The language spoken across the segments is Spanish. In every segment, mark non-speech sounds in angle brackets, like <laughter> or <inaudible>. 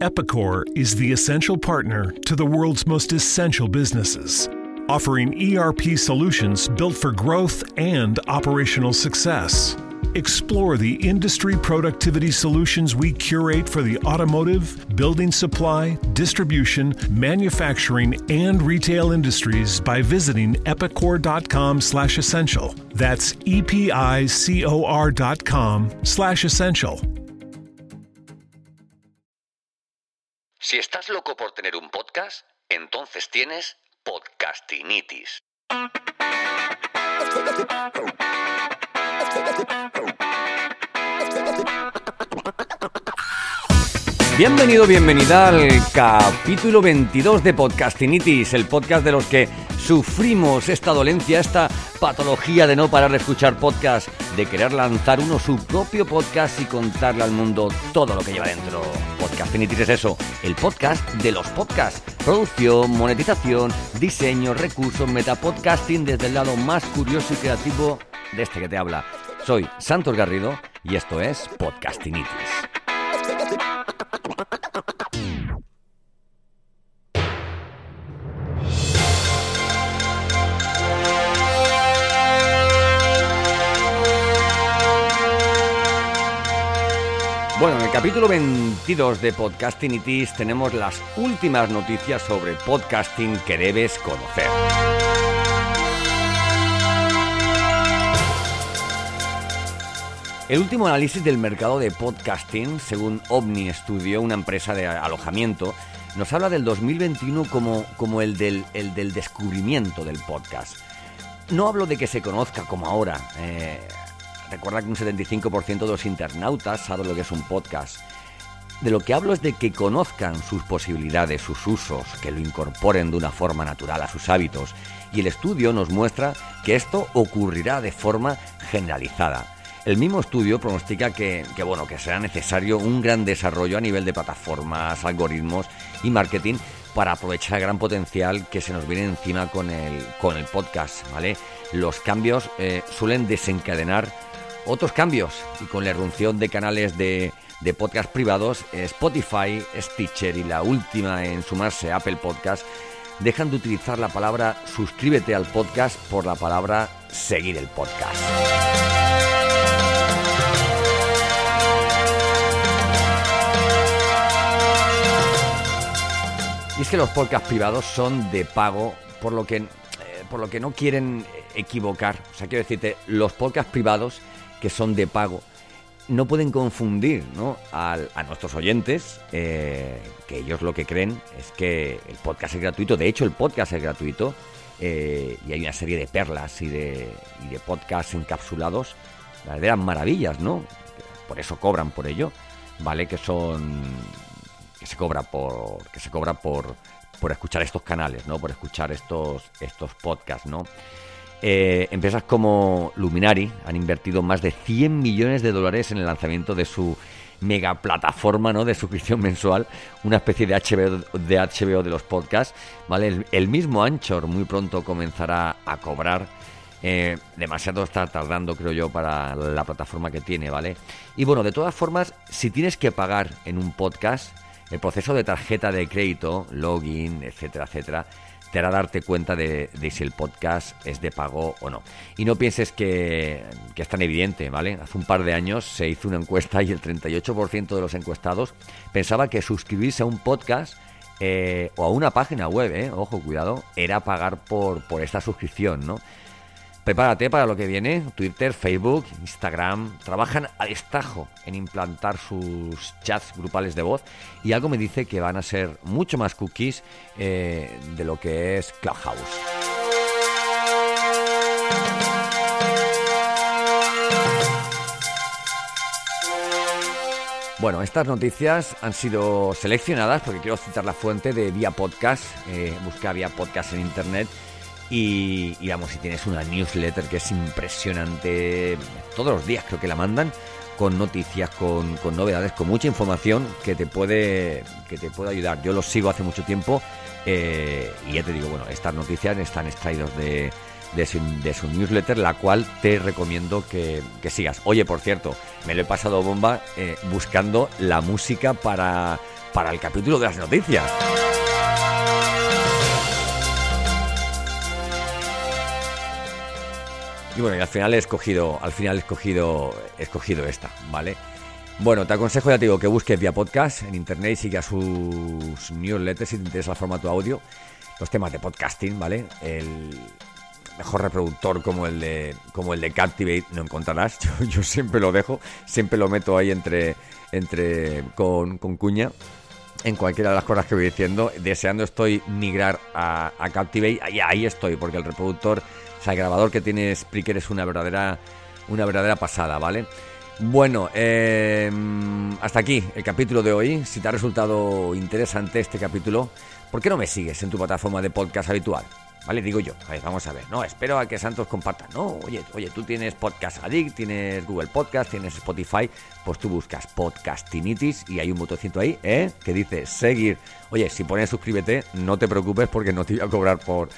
Epicor is the essential partner to the world's most essential businesses, offering ERP solutions built for growth and operational success. Explore the industry productivity solutions we curate for the automotive, building supply, distribution, manufacturing, and retail industries by visiting epicor.com/essential. That's e p i c o r.com/essential. Si estás loco por tener un podcast, entonces tienes podcastinitis. Bienvenido, bienvenida al capítulo 22 de Podcastinitis, el podcast de los que sufrimos esta dolencia, esta patología de no parar de escuchar podcast, de querer lanzar uno su propio podcast y contarle al mundo todo lo que lleva dentro. Podcastinitis es eso, el podcast de los podcasts. Producción, monetización, diseño, recursos, metapodcasting desde el lado más curioso y creativo de este que te habla. Soy Santos Garrido y esto es Podcastinitis. Bueno, en el capítulo 22 de Podcastinitis tenemos las últimas noticias sobre podcasting que debes conocer. El último análisis del mercado de podcasting, según Omni Studio, una empresa de alojamiento, nos habla del 2021 como, como el, del, el del descubrimiento del podcast. No hablo de que se conozca como ahora. eh, recuerda que un 75% de los internautas sabe lo que es un podcast. De lo que hablo es de que conozcan sus posibilidades, sus usos, que lo incorporen de una forma natural a sus hábitos. Y el estudio nos muestra que esto ocurrirá de forma generalizada. El mismo estudio pronostica que, que, bueno, que será necesario un gran desarrollo a nivel de plataformas, algoritmos y marketing para aprovechar el gran potencial que se nos viene encima con el, con el podcast, ¿vale? Los cambios eh, suelen desencadenar otros cambios y con la irrupción de canales de, de podcast privados, Spotify, Stitcher y la última en sumarse Apple Podcast dejan de utilizar la palabra suscríbete al podcast por la palabra seguir el podcast. Y es que los podcasts privados son de pago, por lo que, eh, por lo que no quieren equivocar. O sea, quiero decirte, los podcasts privados que son de pago no pueden confundir ¿no? Al, a nuestros oyentes, eh, que ellos lo que creen es que el podcast es gratuito. De hecho, el podcast es gratuito eh, y hay una serie de perlas y de, y de podcasts encapsulados, verdaderas maravillas, ¿no? Por eso cobran por ello, ¿vale? Que son que se cobra por que se cobra por por escuchar estos canales, ¿no? Por escuchar estos estos podcasts, ¿no? Eh, empresas como Luminari han invertido más de 100 millones de dólares en el lanzamiento de su mega plataforma ¿no? de suscripción mensual, una especie de HBO de, HBO de los podcasts. ¿vale? El, mismo Anchor muy pronto comenzará a cobrar. Eh, demasiado está tardando, creo yo, para la plataforma que tiene, ¿vale? Y bueno, de todas formas, si tienes que pagar en un podcast, el proceso de tarjeta de crédito, login, etcétera, etcétera, te hará darte cuenta de, si el podcast es de pago o no. Y no pienses que, que, es tan evidente, ¿vale? Hace un par de años se hizo una encuesta y el 38% de los encuestados pensaba que suscribirse a un podcast eh, o a una página web, ¿eh? ojo, cuidado, era pagar por esta suscripción, ¿no? Prepárate para lo que viene. Twitter, Facebook, Instagram trabajan a destajo en implantar sus chats grupales de voz y algo me dice que van a ser mucho más cookies eh, de lo que es Clubhouse. Bueno, estas noticias han sido seleccionadas porque quiero citar la fuente de Vía Podcast. Eh, busca Vía Podcast en internet y, vamos, si tienes una newsletter que es impresionante, todos los días creo que la mandan, con noticias, con, con, novedades, con mucha información que te puede, que te puede ayudar. Yo los sigo hace mucho tiempo eh, y ya te digo, bueno, estas noticias están extraídos de, de su newsletter, la cual te recomiendo que, que, sigas. Oye, por cierto, me lo he pasado bomba eh, buscando la música para para el capítulo de las noticias. Y bueno, y al final he escogido, al final he escogido, he escogido esta, ¿vale? Bueno, te aconsejo, ya te digo, que busques vía podcast en internet y sigas sus newsletters si te interesa el formato audio, los temas de podcasting, ¿vale? El mejor reproductor como el de como el de Captivate no encontrarás. <laughs> Yo, siempre lo dejo, siempre lo meto ahí entre, entre con, cuña en cualquiera de las cosas que voy diciendo. Deseando estoy migrar a, a Captivate y ahí estoy, porque el reproductor o sea, el grabador que tiene Spreaker es una verdadera, una verdadera pasada, ¿vale? Bueno, eh, hasta aquí el capítulo de hoy. Si te ha resultado interesante este capítulo, ¿por qué no me sigues en tu plataforma de podcast habitual? ¿Vale? Digo yo, a ver, vamos a ver. No, espero a que Santos comparta. No, oye, oye, tú tienes Podcast Addict, tienes Google Podcast, tienes Spotify, pues tú buscas Podcastinitis y hay un botoncito ahí, ¿eh? Que dice seguir. Oye, si pones suscríbete, no te preocupes porque no te voy a cobrar por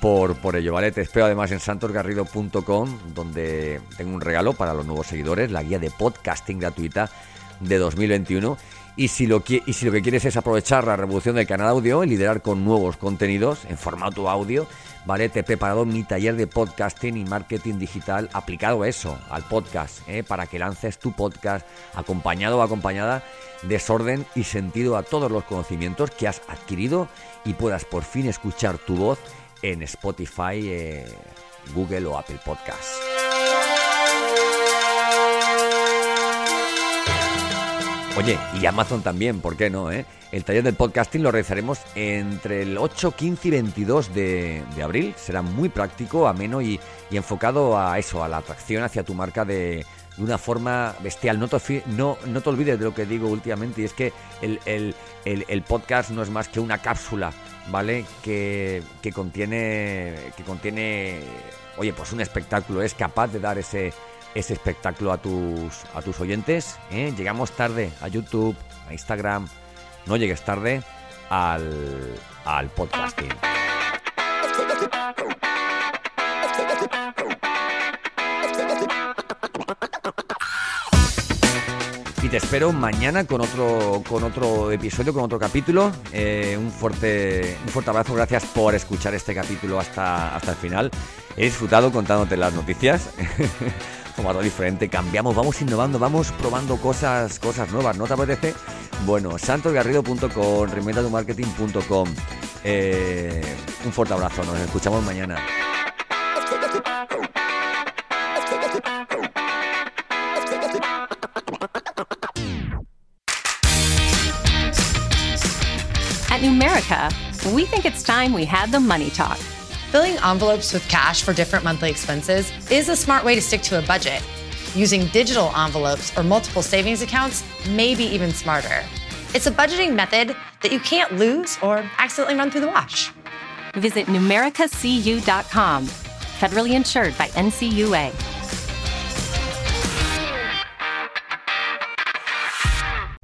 por, por ello, ¿vale? Te espero además en santosgarrido.com, donde tengo un regalo para los nuevos seguidores, la guía de podcasting gratuita de 2021. Y si, lo, y si lo que quieres es aprovechar la revolución del canal audio y liderar con nuevos contenidos en formato audio, ¿vale? Te he preparado mi taller de podcasting y marketing digital aplicado a eso, al podcast, ¿eh? para que lances tu podcast acompañado o acompañada desorden y sentido a todos los conocimientos que has adquirido y puedas por fin escuchar tu voz en Spotify, eh, Google o Apple Podcasts. Oye, y Amazon también, ¿por qué no? Eh? El taller del podcasting lo realizaremos entre el 8, 15 y 22 de, abril. Será muy práctico, ameno y, enfocado a eso, a la atracción hacia tu marca de, una forma bestial. No te, olvides de lo que digo últimamente y es que el, el podcast no es más que una cápsula ¿vale? Que, que, contiene, que contiene, oye, pues un espectáculo, es capaz de dar ese, ese espectáculo a tus, a tus oyentes. ¿eh? Llegamos tarde a YouTube, a Instagram, no llegues tarde al, al podcasting. Te espero mañana con otro, con otro episodio, con otro capítulo. Eh, un, fuerte, un fuerte abrazo, gracias por escuchar este capítulo hasta, hasta el final. He disfrutado contándote las noticias. <laughs> Formato diferente, cambiamos, vamos innovando, vamos probando cosas, cosas nuevas, ¿no te apetece? Bueno, santosgarrido.com, reinventatumarketing.com. Eh, un fuerte abrazo, nos escuchamos mañana. At Numerica, we think it's time we had the money talk. Filling envelopes with cash for different monthly expenses is a smart way to stick to a budget. Using digital envelopes or multiple savings accounts may be even smarter. It's a budgeting method that you can't lose or accidentally run through the wash. Visit numericacu.com. Federally insured by NCUA.